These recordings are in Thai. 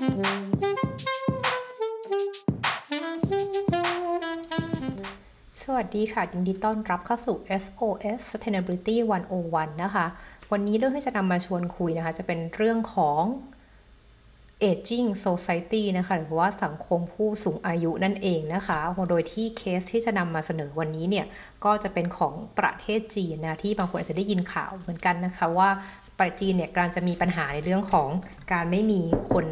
สวัสดีค่ะ ยินดีต้อนรับเข้าสู่ SOS Sustainability 101 นะคะ วันนี้เรื่องที่จะนำมาชวนคุยนะคะ จะเป็นเรื่องของ aging society นะคะ หรือว่าสังคมผู้สูงอายุนั่นเองนะคะ โดยที่เคสที่จะนำมาเสนอวันนี้เนี่ย ก็จะเป็นของประเทศจีนนะ ที่บางคนอาจจะได้ยินข่าวเหมือนกันนะคะว่าประเทศจีนเนี่ยกำลังจะมีปัญหาในเรื่องของการไม่มีคน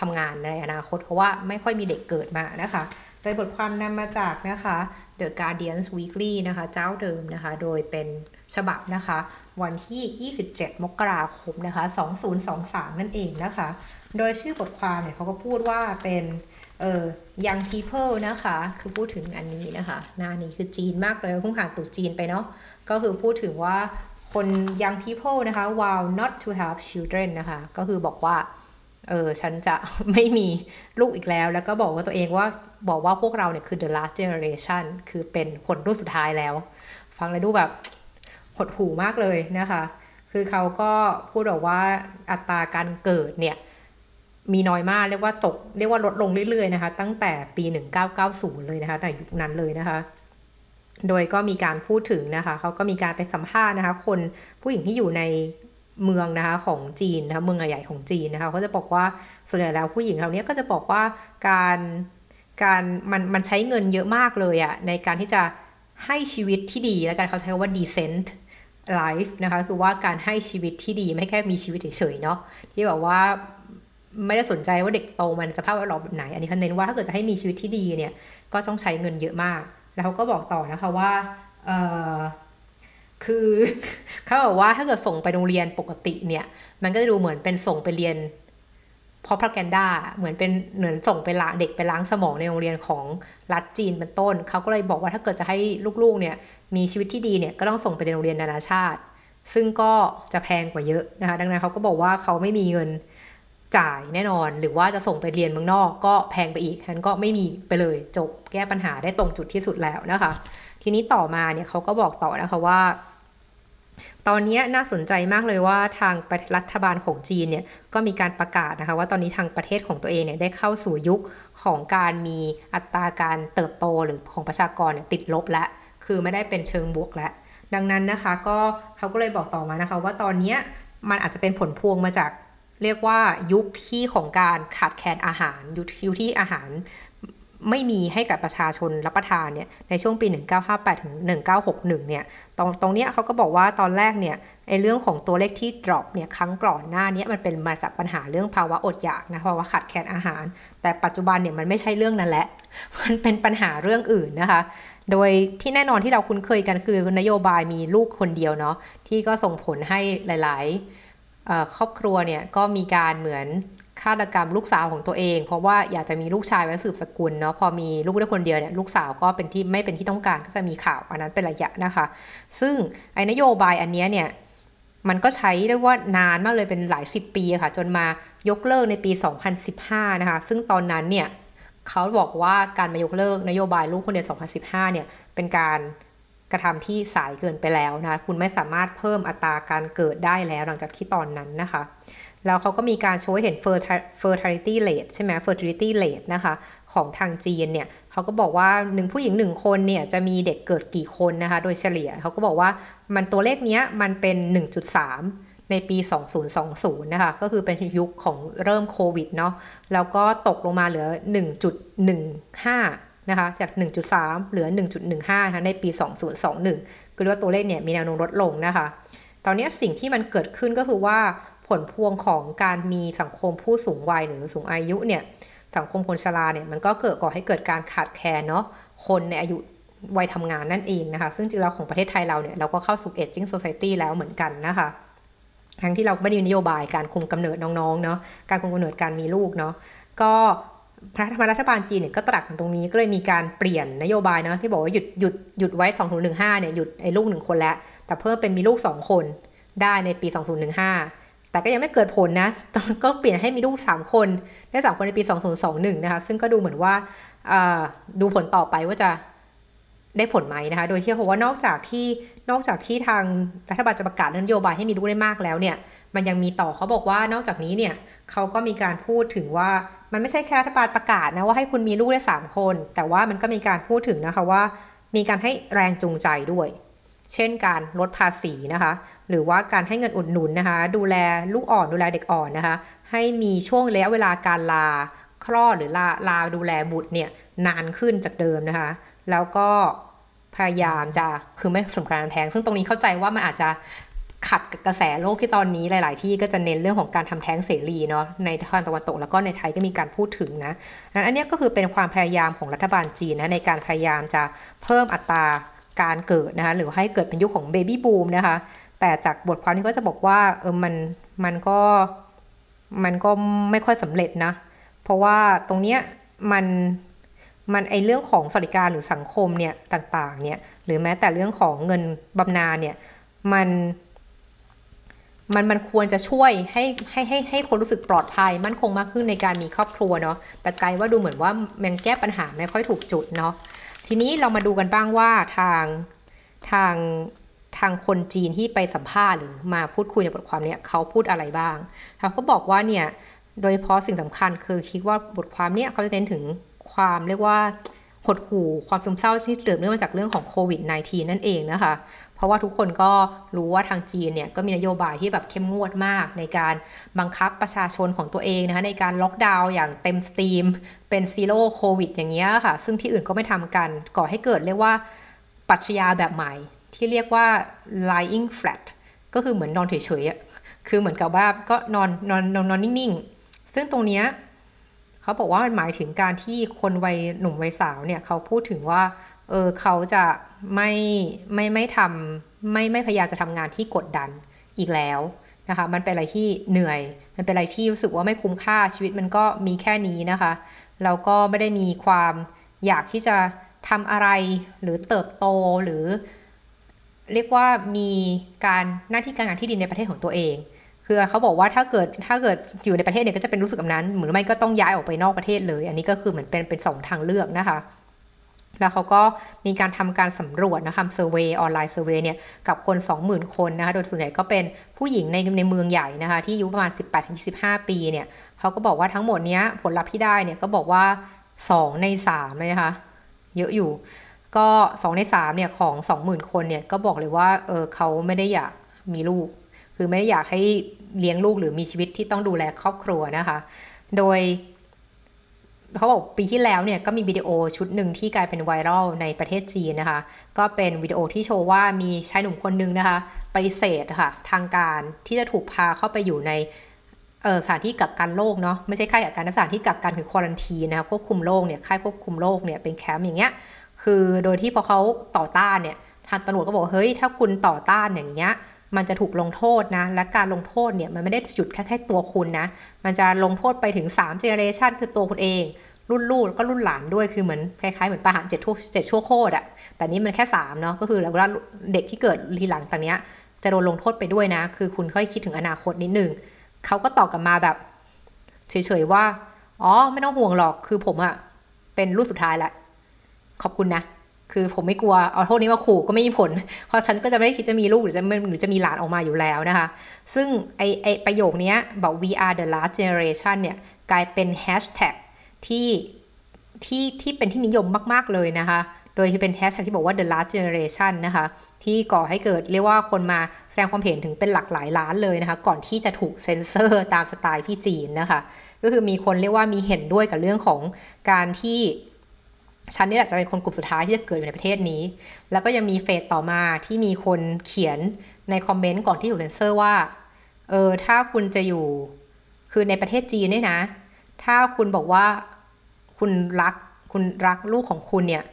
ทำงานในอนาคต เพราะว่าไม่ค่อยมีเด็กเกิดมานะคะ โดยบทความนำมาจากนะคะ The Guardian Weekly นะคะ เจ้าเดิมนะคะ โดยเป็นฉบับนะคะ วันที่ 27 มกราคมนะคะ 2023 นั่นเองนะคะ โดยชื่อบทความเนี่ยเขาก็พูดว่าเป็นเอ่อ young people นะคะ คือพูดถึงอันนี้นะคะ หน้านี้คือจีนมากเลยเพิ่งผ่านตุจีนไปเนาะ ก็คือพูดถึงว่าคน young people นะคะ while not to have children นะคะ ก็คือบอกว่า เออฉันจะไม่มีลูกอีกแล้ว แล้วก็บอกว่าตัวเองว่าบอกว่าพวกเราเนี่ยคือ the last generation คือเป็นคนรุ่นสุดท้ายแล้ว ฟังเลยดูแบบหดหูมากเลยนะคะ คือเขาก็พูดบอกว่าอัตราการเกิดเนี่ยมีน้อยมากเรียกว่าตกเรียกว่าลดลงเรื่อยๆนะคะ ตั้งแต่ปี 1990 เลยนะคะในยุคนั้นเลยนะคะ โดยก็มีการพูดถึงนะคะเขาก็มีการไปสัมภาษณ์นะคะ คนผู้หญิงที่อยู่ใน เมืองนะคะของจีนนะคะเมืองใหญ่ของจีนนะคะเขาจะบอกว่าส่วนใหญ่แล้วผู้หญิงเหล่านี้ก็จะบอกว่าการการมันมันใช้เงินเยอะมากเลยอะในการที่จะให้ชีวิตที่ดีแล้วกันเขาใช้คำว่า decent life นะคะคือว่าการให้ชีวิตที่ดีไม่แค่มีชีวิตเฉยๆเนาะที่แบบว่าไม่ได้สนใจว่าเด็กโตมันสภาพแวดล้อมแบบไหน อันนี้เขาเน้นว่าถ้าเกิดจะให้มีชีวิตที่ดีเนี่ยก็ต้องใช้เงินเยอะมาก แล้วเขาก็บอกต่อนะคะว่าเออ คือเขาบอกว่าถ้าเกิดส่งไปโรงเรียนปกติเนี่ย มันก็จะดูเหมือนเป็นส่งไปเรียนพอพระแกนดาเหมือนเป็นเหมือนส่งไปละเด็กไปล้างสมองในโรงเรียนของรัฐจีนเป็นต้น เขาก็เลยบอกว่าถ้าเกิดจะให้ลูกๆเนี่ยมีชีวิตที่ดีเนี่ยก็ต้องส่งไปในโรงเรียนนานาชาติ ซึ่งก็จะแพงกว่าเยอะนะคะ ดังนั้นเขาก็บอกว่าเขาไม่มีเงินจ่ายแน่นอน หรือว่าจะส่งไปเรียนเมืองนอกก็แพงไปอีกฉะนั้นก็ไม่มีไปเลยจบแก้ปัญหาได้ตรงจุดที่สุดแล้วนะคะ ทีนี้ต่อมาเนี่ยเขาก็บอกต่อนะคะว่า ตอนนี้น่าสนใจมากเลยว่าทางรัฐบาลของจีนเนี่ยก็มีการประกาศนะคะว่าตอนนี้ทางประเทศของตัวเองเนี่ยได้เข้าสู่ยุคของการมีอัตราการเติบโตหรือของประชากรเนี่ยติดลบแล้วคือไม่ได้เป็นเชิงบวกแล้วดังนั้นนะคะก็เขาก็เลยบอกต่อมานะคะว่าตอนนี้มันอาจจะเป็นผลพวงมาจากเรียกว่ายุคที่ของการขาดแคลนอาหารยุคที่อาหาร ไม่มีให้กับประชาชนรับประทานเนี่ยในช่วงปี 1958 ถึง 1961 เนี่ยตรงตรงเนี้ยเขาก็บอกว่าตอนแรกเนี่ยไอเรื่องของตัวเลขที่ drop เนี่ยครั้งก่อนหน้านี้มันเป็นมาจากปัญหาเรื่องภาวะอดอยากนะภาวะขาดแคลนอาหาร แต่ปัจจุบันเนี่ยมันไม่ใช่เรื่องนั้นแหละ มันเป็นปัญหาเรื่องอื่นนะคะ โดยที่แน่นอนที่เราคุ้นเคยกันคือนโยบายมีลูกคนเดียวเนาะที่ก็ส่งผลให้หลาย ๆ ครอบครัวเนี่ยก็มีการเหมือน ฆาตกรรมลูกสาวของตัวเอง เพราะว่าอยากจะมีลูกชายไว้สืบสกุลเนาะพอมีลูกได้คนเดียวเนี่ยลูกสาวก็เป็นที่ไม่เป็นที่ต้องการก็จะมีข่าวอันนั้นเป็นระยะนะคะ ซึ่งไอ้นโยบายอันนี้เนี่ยมันก็ใช้ได้ว่านานมากเลยเป็นหลายสิบปีค่ะ จนมายกเลิกในปี 2015 นะคะ ซึ่งตอนนั้นเนี่ยเขาบอกว่าการมายกเลิกนโยบายลูกคนเดียว 2015 เนี่ยเป็นการกระทำที่สายเกินไปแล้วนะคะคุณไม่สามารถเพิ่มอัตราการเกิดได้แล้วหลังจากที่ตอนนั้นนะคะ แล้วเขาก็มีการโชว์ให้เห็น fertility rate ใช่ไหม fertility rate นะคะ ของทางจีนเนี่ยเขาก็บอกว่าหนึ่งผู้หญิงหนึ่งคนเนี่ยจะมีเด็กเกิดกี่คนนะคะ โดยเฉลี่ยเขาก็บอกว่ามันตัวเลขนี้มันเป็น 1.3 ในปี 2020 นะคะ ก็คือเป็นยุคของเริ่มโควิดเนาะแล้วก็ตกลงมาเหลือ 1.15 นะคะ จาก 1.3 เหลือ 1.15นะคะในปี 2021 คือว่าตัวเลขเนี่ยมีแนวโน้มลดลงนะคะ ตอนนี้สิ่งที่มันเกิดขึ้นก็คือว่า ผลพวงของการมีสังคมผู้สูงวัยหรือสูงอายุเนี่ยสังคมคนชราเนี่ยมันก็เกิดก่อให้เกิดการขาดแคลนเนาะคนในอายุวัยทำงานนั่นเองนะคะ ซึ่งจริงแล้วของประเทศไทยเราเนี่ยเราก็เข้าสู่ aging society แล้วเหมือนกันนะคะ ทั้งที่เราไม่ได้นโยบายการคุมกำเนิดน้องๆเนาะการคุมกำเนิดการมีลูกเนาะก็พระธรรมรัฐบาลจีนเนี่ยก็ตรักตรงนี้ก็เลยมีการเปลี่ยนนโยบายเนาะที่บอกว่าหยุดหยุดหยุดไว้2 0 1 5เนี่ยหยุดไอ้ลูกหนึ่งคนแล้ว แต่เพิ่มเป็นมีลูก 2 คนได้ในปี 2015 แต่ก็ยังไม่เกิดผลนะตอนก็เปลี่ยนให้มีลูกสามคนได้สามคนในปี 2021 นะคะ ซึ่งก็ดูเหมือนว่าดูผลต่อไปว่าจะได้ผลไหมนะคะ โดยที่เขาว่านอกจากที่นอกจากที่ทางรัฐบาลจะประกาศนโยบายให้มีลูกได้มากแล้วเนี่ย มันยังมีต่อเขาบอกว่านอกจากนี้เนี่ยเขาก็มีการพูดถึงว่ามันไม่ใช่แค่รัฐบาลประกาศนะว่าให้คุณมีลูกได้สามคน แต่ว่ามันก็มีการพูดถึงนะคะว่า มีการให้แรงจูงใจด้วย เช่นการลดภาษีนะคะ หรือว่าการให้เงินอุดหนุนนะคะ ดูแลลูกอ่อนดูแลเด็กอ่อนนะคะ ให้มีช่วงระยะเวลาการลาคลอดหรือลาลาดูแลบุตรเนี่ยนานขึ้นจากเดิมนะคะ แล้วก็พยายามจะคือไม่สมการแท้ง ซึ่งตรงนี้เข้าใจว่ามันอาจจะขัดกับกระแสโลกที่ตอนนี้หลาย ๆ ที่ก็จะเน้นเรื่องของการทำแท้งเสรีเนาะในทางตะวันตกแล้วก็ในไทยก็มีการพูดถึงนะอันนี้ก็คือเป็นความพยายามของรัฐบาลจีนนะในการพยายามจะเพิ่มอัตราการเกิดนะคะหรือให้เกิดเป็นยุคของเบบี้บูมนะคะ แต่จากบทความนี้ก็จะบอกว่าเออมันมันก็มันก็ไม่ค่อยสำเร็จนะ เพราะว่าตรงเนี้ยมันมันไอเรื่องของสวัสดิการหรือสังคมเนี่ยต่างๆเนี่ยหรือแม้แต่เรื่องของเงินบำนาญเนี่ยมันมันมันควรจะช่วยให้ให้ให้ให้คนรู้สึกปลอดภัย มั่นคงมากขึ้นในการมีครอบครัวเนาะแต่ไกลว่าดูเหมือนว่ามันแก้ปัญหาไม่ค่อยถูกจุดเนาะทีนี้เรามาดูกันบ้างว่าทางทาง ทางคนจีนที่ไปสัมภาษณ์หรือมาพูดคุยในบทความนี้เขาพูดอะไรบ้างเขาก็บอกว่าเนี่ยโดยเฉพาะสิ่งสำคัญคือคิดว่าบทความเนี้ยเขาจะเน้นถึงความเรียกว่าหดหู่ความซึมเศร้าที่เกิดเนื่องมาจากเรื่องของโควิด -19 นั่นเองนะคะ เพราะว่าทุกคนก็รู้ว่าทางจีนเนี่ยก็มีนโยบายที่แบบเข้มงวดมาก ในการบังคับประชาชนของตัวเองนะคะในการล็อกดาวน์อย่างเต็มสตรีม เป็นซีโร่โควิดอย่างเงี้ยค่ะ ซึ่งที่อื่นก็ไม่ทำกันก่อให้เกิดเรียกว่าปัชญาแบบใหม่ ที่เรียกว่า lying flat ก็คือเหมือนนอนเฉยๆคือเหมือนกับว่าก็นอนนอนนอนนอนนิ่งๆ ซึ่งตรงเนี้ยเขาบอกว่ามันหมายถึงการที่คนวัยหนุ่มวัยสาวเนี่ยเขาพูดถึงว่า เออเขาจะไม่ไม่ไม่ทำไม่ไม่พยายามจะทำงานที่กดดันอีกแล้วนะคะ มันเป็นอะไรที่เหนื่อย มันเป็นอะไรที่รู้สึกว่าไม่คุ้มค่าชีวิตมันก็มีแค่นี้นะคะ แล้วก็ไม่ได้มีความอยากที่จะทำอะไรหรือเติบโตหรือ เรียกว่ามีการหน้าที่การงานที่ดีในประเทศของตัวเอง คือเขาบอกว่าถ้าเกิดถ้าเกิดอยู่ในประเทศเนี่ยก็จะเป็นรู้สึกแบบนั้นหรือไม่ก็ต้องย้ายออกไปนอกประเทศเลย อันนี้ก็คือเหมือนเป็นเป็นสองทางเลือกนะคะแล้วเขาก็มีการทำการสำรวจนะคะเซอร์เวยออนไลน์เซอร์เวยเนี่ยกับคน 20,000 คนนะคะ โดยส่วนใหญ่ก็เป็นผู้หญิงในในเมืองใหญ่นะคะ ที่อายุประมาณ 18-25 ปีเนี่ยเขาก็บอกว่าทั้งหมดเนี้ยผลลัพธ์ที่ได้เนี่ยก็บอกว่า 2 ใน3เลยนะคะ เยอะอยู่ ก็2ใน3เนี่ยของ20,000คนเนี่ยก็บอกเลยว่าเออเขาไม่ได้อยากมีลูก คือไม่ได้อยากให้เลี้ยงลูกหรือมีชีวิตที่ต้องดูแลครอบครัวนะคะ โดยเขาบอกปีที่แล้วเนี่ยก็มีวิดีโอชุดหนึ่งที่กลายเป็นไวรัลในประเทศจีนนะคะ ก็เป็นวิดีโอที่โชว์ว่ามีชายหนุ่มคนนึงนะคะ ปฏิเสธค่ะทางการที่จะถูกพาเข้าไปอยู่ในสถานที่กักกันโรคเนาะไม่ใช่ค่ายกักกันสถานที่กักกันคือ quarantine นะควบคุมโรคเนี่ยค่ายควบคุมโรคเนี่ยเป็นแคมป์อย่างเงี้ย คือโดยที่พอเขาต่อต้านเนี่ยทางตำรวจก็บอกเฮ้ยถ้าคุณต่อต้านอย่างเงี้ยมันจะถูกลงโทษนะ และการลงโทษเนี่ยมันไม่ได้หยุดแค่แค่ตัวคุณนะ มันจะลงโทษไปถึง3เจเนเรชันคือตัวคุณเอง รุ่นลูกก็รุ่นหลานด้วยคือเหมือนคล้ายๆเหมือนประหารเจ็ดชั่วเจ็ดชั่วโคตรอะแต่นี้มันแค่สามเนาะก็คือแล้วเด็กที่เกิดทีหลังจากเนี้ยจะโดนลงโทษไปด้วยนะ คือคุณค่อยคิดถึงอนาคตนิดนึงเขาก็ตอบกลับมาแบบเฉยๆว่า อ๋อไม่ต้องห่วงหรอกคือผมอะเป็นรุ่นสุดท้ายแล้ว ขอบคุณนะ คือผมไม่กลัวเอาโทษนี้มาขู่ก็ไม่มีผล เพราะฉันก็จะไม่ได้คิดจะมีลูกหรือจะหรือจะมีหลานออกมาอยู่แล้วนะคะ ซึ่งไอไอประโยคนี้บอก we are the last generation เนี่ยกลายเป็นแฮชแท็กที่ที่ที่เป็นที่นิยมมาก ๆ เลยนะคะ โดยที่เป็นแฮชแท็กที่บอกว่า the last generation นะคะ ที่ก่อให้เกิดเรียกว่าคนมาแสดงความเห็นถึงเป็นหลักหลายล้านเลยนะคะ ก่อนที่จะถูกเซ็นเซอร์ตามสไตล์พี่จีนนะคะ ก็คือมีคนเรียกว่ามีเห็นด้วยกับเรื่องของการที่ ฉันนี่แหละจะเป็นคนกลุ่มสุดท้ายที่จะเกิดอยู่ในประเทศนี้ แล้วก็ยังมี phrase ต่อมาที่มีคนเขียนในคอมเมนต์ก่อนที่ถูกเซ็นเซอร์ว่า เออ ถ้าคุณจะอยู่ คือในประเทศจีนเนี่ยนะ ถ้าคุณบอกว่าคุณรัก คุณรักลูกของคุณเนี่ย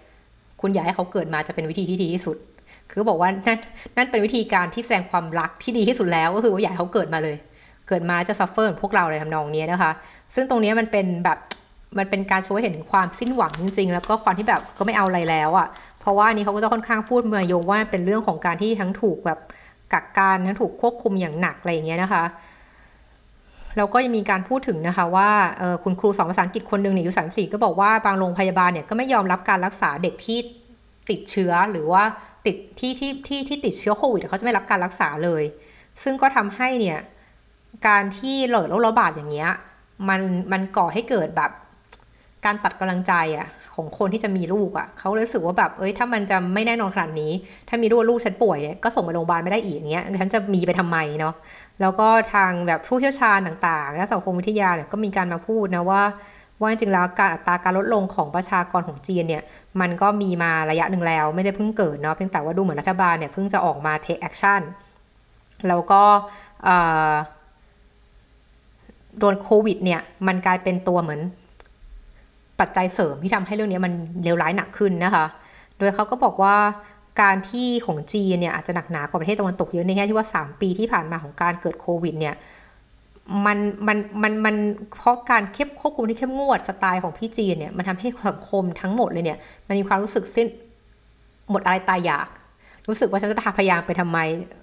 คุณอยากให้เขาเกิดมาจะเป็นวิธีที่ดีที่สุด คือบอกว่านั่น นั่นเป็นวิธีการที่แสดงความรักที่ดีที่สุดแล้ว ก็คือว่าอยากให้เขาเกิดมาเลย เกิดมาจะ suffer พวกเราเลยทำนองนี้นะคะ ซึ่งตรงนี้มันเป็นแบบ มันเป็นการโชว์ให้เห็นถึงความสิ้นหวังจริงๆ แล้วก็ความที่แบบก็ไม่เอาอะไรแล้วอะค่ะ เพราะว่านี้เขาก็จะค่อนข้างพูดมาโยงว่าเป็นเรื่องของการที่ทั้งถูกแบบกักกันทั้งถูกควบคุมอย่างหนักอะไรอย่างเงี้ยนะคะแล้วก็ยังมีการพูดถึงนะคะว่าคุณครูสอนภาษาอังกฤษคนหนึ่งในอายุสามสี่ก็บอกว่าบางโรงพยาบาลเนี่ยก็ไม่ยอมรับการรักษาเด็กที่ติดเชื้อหรือว่าติดที่ที่ที่ที่ติดเชื้อโควิดเขาจะไม่รับการรักษาเลย ซึ่งก็ทำให้เนี่ยการที่เกิดโรคระบาดอย่างเงี้ยมันมันก่อให้เกิดแบบ การตัดกำลังใจอะของคนที่จะมีลูกอะเขาเลยรู้สึกว่าแบบเอ้ยถ้ามันจะไม่แน่นอนขนาดนี้ ถ้ามีลูกลูกฉันป่วยเนี่ยก็ส่งไปโรงพยาบาลไม่ได้อีกอย่างเงี้ยฉันจะมีไปทำไมเนาะแล้วก็ทางแบบผู้เชี่ยวชาญต่างๆและสังคมวิทยาเนี่ยก็มีการมาพูดนะว่าว่าจริงแล้วการอัตราการลดลงของประชากรของจีนเนี่ยมันก็มีมาระยะหนึ่งแล้ว ไม่ได้เพิ่งเกิดเนาะเพียงแต่ว่าดูเหมือนรัฐบาลเนี่ยเพิ่งจะออกมา take action แล้วก็โดนโควิดเนี่ยมันกลายเป็นตัวเหมือน ปัจจัยเสริมที่ทำให้เรื่องนี้มันเลวร้ายหนักขึ้นนะคะ โดยเขาก็บอกว่าการที่ของจีนเนี่ยอาจจะหนักหนากว่าประเทศตะวันตกเยอะในแง่ที่ว่า 3 ปีที่ผ่านมาของการเกิดโควิดเนี่ยมันมันมันมันเพราะการเข้มควบคุมที่เข้มงวดสไตล์ของพี่จีนเนี่ยมันทำให้สังคมทั้งหมดเลยเนี่ยมันมีความรู้สึกสิ้นหมดอะไรตายอยากรู้สึกว่าฉันจะพยายามไปทำไม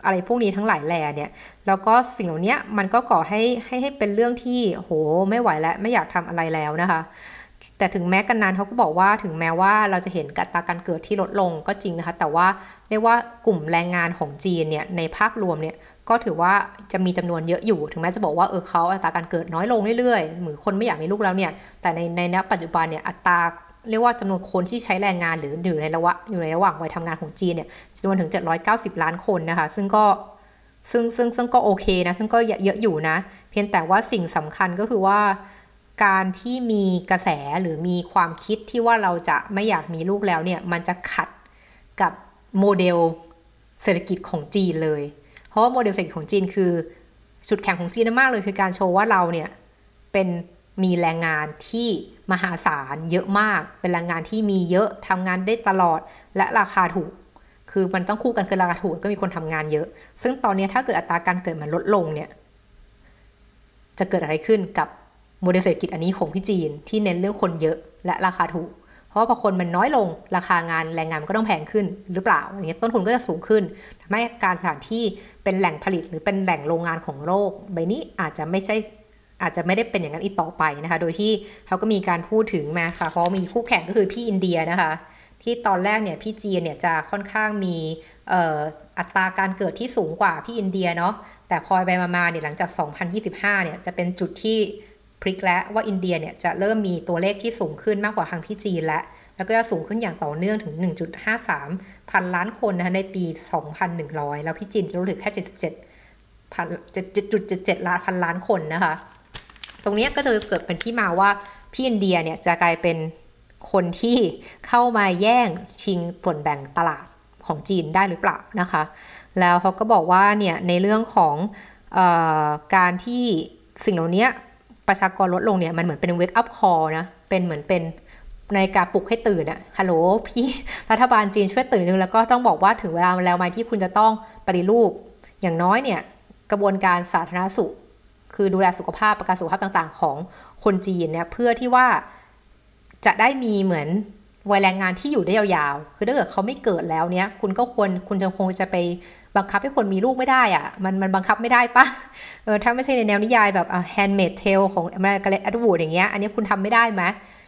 อะไรพวกนี้ทั้งหลายแหล่เนี่ยแล้วก็สิ่งเหล่านี้มันก็ก่อให้ให้ให้เป็นเรื่องที่โหไม่ไหวแล้วไม่อยากทำอะไรแล้วนะคะ แต่ถึงแม้กันนานเขาก็บอกว่าถึงแม้ว่าเราจะเห็นกัตราการเกิดที่ลดลงก็จริงนะคะ แต่ว่าเรียกว่ากลุ่มแรงงานของจีนเนี่ยในภาพรวมเนี่ยก็ถือว่าจะมีจำนวนเยอะอยู่ ถึงแม้จะบอกว่าเออเขาอัตราการเกิดน้อยลงเรื่อยๆ เหมือนคนไม่อยากมีลูกแล้วเนี่ย แต่ในในณปัจจุบันเนี่ยอัตราเรียกว่าจำนวนคนที่ใช้แรงงานหรืออยู่ในระว่างอยู่ในระหว่างวัยทำงานของจีนเนี่ยจำนวนถึง 790 ล้านคนนะคะ ซึ่งก็ซึ่งซึ่งซึ่งก็โอเคนะ ซึ่งก็เยอะอยู่นะ เพียงแต่ว่าสิ่งสำคัญก็คือว่า การที่มีกระแสหรือมีความคิดที่ว่าเราจะไม่อยากมีลูกแล้วเนี่ย มันจะขัดกับโมเดลเศรษฐกิจของจีนเลย เพราะว่าโมเดลเศรษฐกิจของจีนคือจุดแข็งของจีนมากเลยคือการโชว์ว่าเราเนี่ยเป็นมีแรงงานที่มหาศาลเยอะมาก เป็นแรงงานที่มีเยอะทำงานได้ตลอดและราคาถูก คือมันต้องคู่กันคือราคาถูกก็มีคนทำงานเยอะ ซึ่งตอนนี้ถ้าเกิดอัตราการเกิดมันลดลงเนี่ย จะเกิดอะไรขึ้นกับ โมเดลเศรษฐกิจอันนี้ของพี่จีนที่เน้นเรื่องคนเยอะและราคาถูก เพราะว่าพอคนมันน้อยลงราคางานแรงงานก็ต้องแพงขึ้นหรือเปล่าอย่างเงี้ยต้นทุนก็จะสูงขึ้นทำให้การสถานที่เป็นแหล่งผลิตหรือเป็นแหล่งโรงงานของโลกใบนี้อาจจะไม่ใช่อาจจะไม่ได้เป็นอย่างนั้นอีกต่อไปนะคะ โดยที่เขาก็มีการพูดถึงมาค่ะ เพราะมีคู่แข่งก็คือพี่อินเดียนะคะ ที่ตอนแรกเนี่ยพี่จีนเนี่ยจะค่อนข้างมีอัตราการเกิดที่สูงกว่าพี่อินเดียเนาะ แต่พอไปมาเนี่ยหลังจาก 2025 เนี่ยจะเป็นจุดที่ พลิกแล้วว่าอินเดียเนี่ยจะเริ่มมีตัวเลขที่สูงขึ้นมากกว่าทางที่จีนแล้วแล้วก็จะสูงขึ้นอย่างต่อเนื่องถึง 1.53 พันล้านคนนะคะในปี 2,100 แล้วพี่จีนจะรู้ถึงแค่ 77พัน7.77 ล้านพันล้านคนนะคะ ตรงนี้ก็จะเกิดเป็นที่มาว่าพี่อินเดียเนี่ยจะกลายเป็นคนที่เข้ามาแย่งชิงส่วนแบ่งตลาดของจีนได้หรือเปล่านะคะ แล้วเขาก็บอกว่าเนี่ยในเรื่องของออการที่สิ่งเหล่านี้ ประชากรลดลงเนี่ยมันเหมือนเป็นเวกอัพคอร์นะ เป็นเหมือนเป็นในการปลุกให้ตื่นอะฮัลโหลพี่รัฐบาลจีนช่วยตื่นนึงแล้วก็ต้องบอกว่าถึงเวลาแล้วไหมที่คุณจะต้องปฏิรูป อย่างน้อยเนี่ยกระบวนการสาธารณสุข คือดูแลสุขภาพประกันสุขภาพต่างๆ ของคนจีนเนี่ยเพื่อที่ว่าจะได้มีเหมือน วัยแรงงานที่อยู่ได้ยาวๆ คือถ้าเกิดเขาไม่เกิดแล้วเนี่ยคุณก็ควรคุณจะคงจะไปบังคับให้คนมีลูกไม่ได้อะมันมันบังคับไม่ได้ปะเออถ้าไม่ใช่ในแนวนิยายแบบ handmade tale ของอเมริกาเลดวูดอย่างเงี้ย อันนี้คุณทำไม่ได้ไหม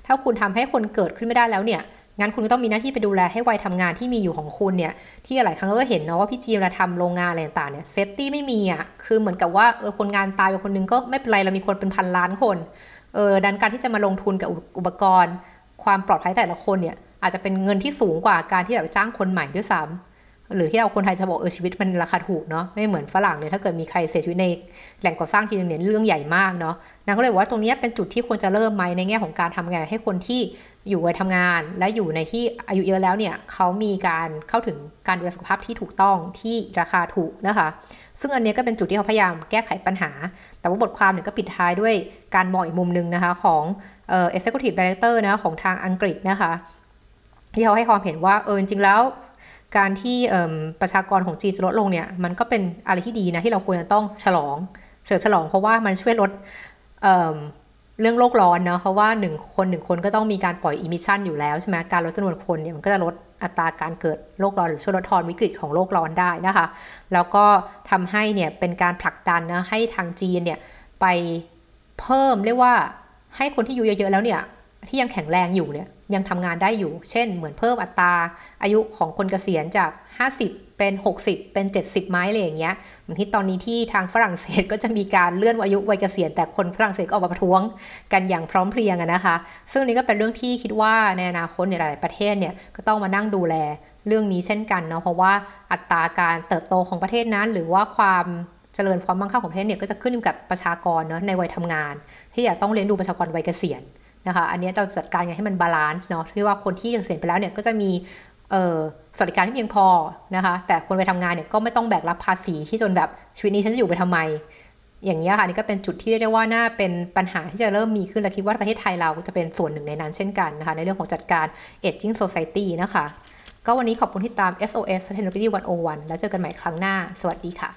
ถ้าคุณทำให้คนเกิดขึ้นไม่ได้แล้วเนี่ย งั้นคุณก็ต้องมีหน้าที่ไปดูแลให้วัยทำงานที่มีอยู่ของคุณเนี่ย ที่หลายครั้งเราก็เห็นเนาะว่าพี่จีเวลาทำโรงงานอะไรต่างเนี่ยเซฟตี้ไม่มีอะ คือเหมือนกับว่าเออคนงานตายไปคนนึงก็ไม่เป็นไรเรามีคนเป็นพันล้านคน เออดันการที่จะมาลงทุนกับอุปกรณ์ ความปลอดภัยแต่ละคนเนี่ยอาจจะเป็นเงินที่สูงกว่าการที่แบบจ้างคนใหม่ด้วยซ้ำหรือที่เราคนไทยจะบอกเออชีวิตมันราคาถูกเนาะไม่เหมือนฝรั่งเนี่ยถ้าเกิดมีใครเสียชีวิตในแหล่งก่อสร้างทีนึงเนี่ยเรื่องใหญ่มากเนาะนางก็เลยบอกว่าตรงนี้เป็นจุดที่ควรจะเริ่มไหมในแง่ของการทำงานให้คนที่อยู่วัยทำงาน และอยู่ในที่อายุเยอะแล้วเนี่ยเขามีการเข้าถึงการดูแลสุขภาพที่ถูกต้องที่ราคาถูกนะคะ ซึ่งอันนี้ก็เป็นจุดที่เขาพยายามแก้ไขปัญหา แต่ว่าบทความเนี่ยก็ปิดท้ายด้วยการมองอีกมุมหนึ่งนะคะของ เอ่อ executive director นะของทางอังกฤษนะคะ ที่เขาให้ความเห็นว่าเออจริงแล้ว การที่ประชากรของจีนลดลงเนี่ย มันก็เป็นอะไรที่ดีนะที่เราควรจะต้องฉลองเฉลิมฉลองเพราะว่ามันช่วยลดเรื่องโลกร้อนเนาะเพราะว่าหนึ่งคนหนึ่งคนก็ต้องมีการปล่อย emission อยู่แล้วใช่ไหมการลดจำนวนคนเนี่ยมันก็จะลดอัตราการเกิดโลกร้อนหรือช่วยลดทอนวิกฤตของโลกร้อนได้นะคะ แล้วก็ทำให้เนี่ยเป็นการผลักดันนะให้ทางจีนเนี่ยไปเพิ่มเรียกว่า ให้คนที่อยู่เยอะๆแล้วเนี่ยที่ยังแข็งแรงอยู่เนี่ยยังทำงานได้อยู่ เช่น เหมือนเพิ่มอัตราอายุของคนเกษียณจาก 50 เป็น 60 เป็น 70 ไปเลยอย่างเงี้ยเหมือนที่ตอนนี้ที่ทางฝรั่งเศสก็จะมีการเลื่อนอายุวัยเกษียณแต่คนฝรั่งเศสก็ออกมาประท้วงกันอย่างพร้อมเพรียงอะนะคะ ซึ่งนี้ก็เป็นเรื่องที่คิดว่าในอนาคตในหลายประเทศเนี่ยก็ต้องมานั่งดูแลเรื่องนี้เช่นกันเนาะเพราะว่าอัตราการเติบโตของประเทศนั้น หรือว่าความ เจริญความมั่งคั่งของประเทศเนี่ยก็จะขึ้นอยู่กับประชากรเนาะในวัยทำงาน ที่จะต้องเลี้ยงดูประชากรวัยเกษียณนะคะอันนี้เราจัดการยังไงให้มัน balance เนาะที่ว่าคนที่เกษียณไปแล้วเนี่ยก็จะมีสวัสดิการที่เพียงพอนะคะแต่คนไปทำงานเนี่ยก็ไม่ต้องแบกรับภาษีที่จนแบบชีวิตนี้ฉันจะอยู่ไปทำไม อย่างนี้ค่ะนี่ก็เป็นจุดที่เรียกได้ว่าน่าเป็นปัญหาที่จะเริ่มมีขึ้นและคิดว่าประเทศไทยเราจะเป็นส่วนหนึ่งในนั้นเช่นกันนะคะในเรื่องของจัดการ aging society นะคะ ก็วันนี้ขอบคุณที่ตาม SOS Sustainability 101 แล้วเจอกันใหม่ครั้งหน้า สวัสดีค่ะ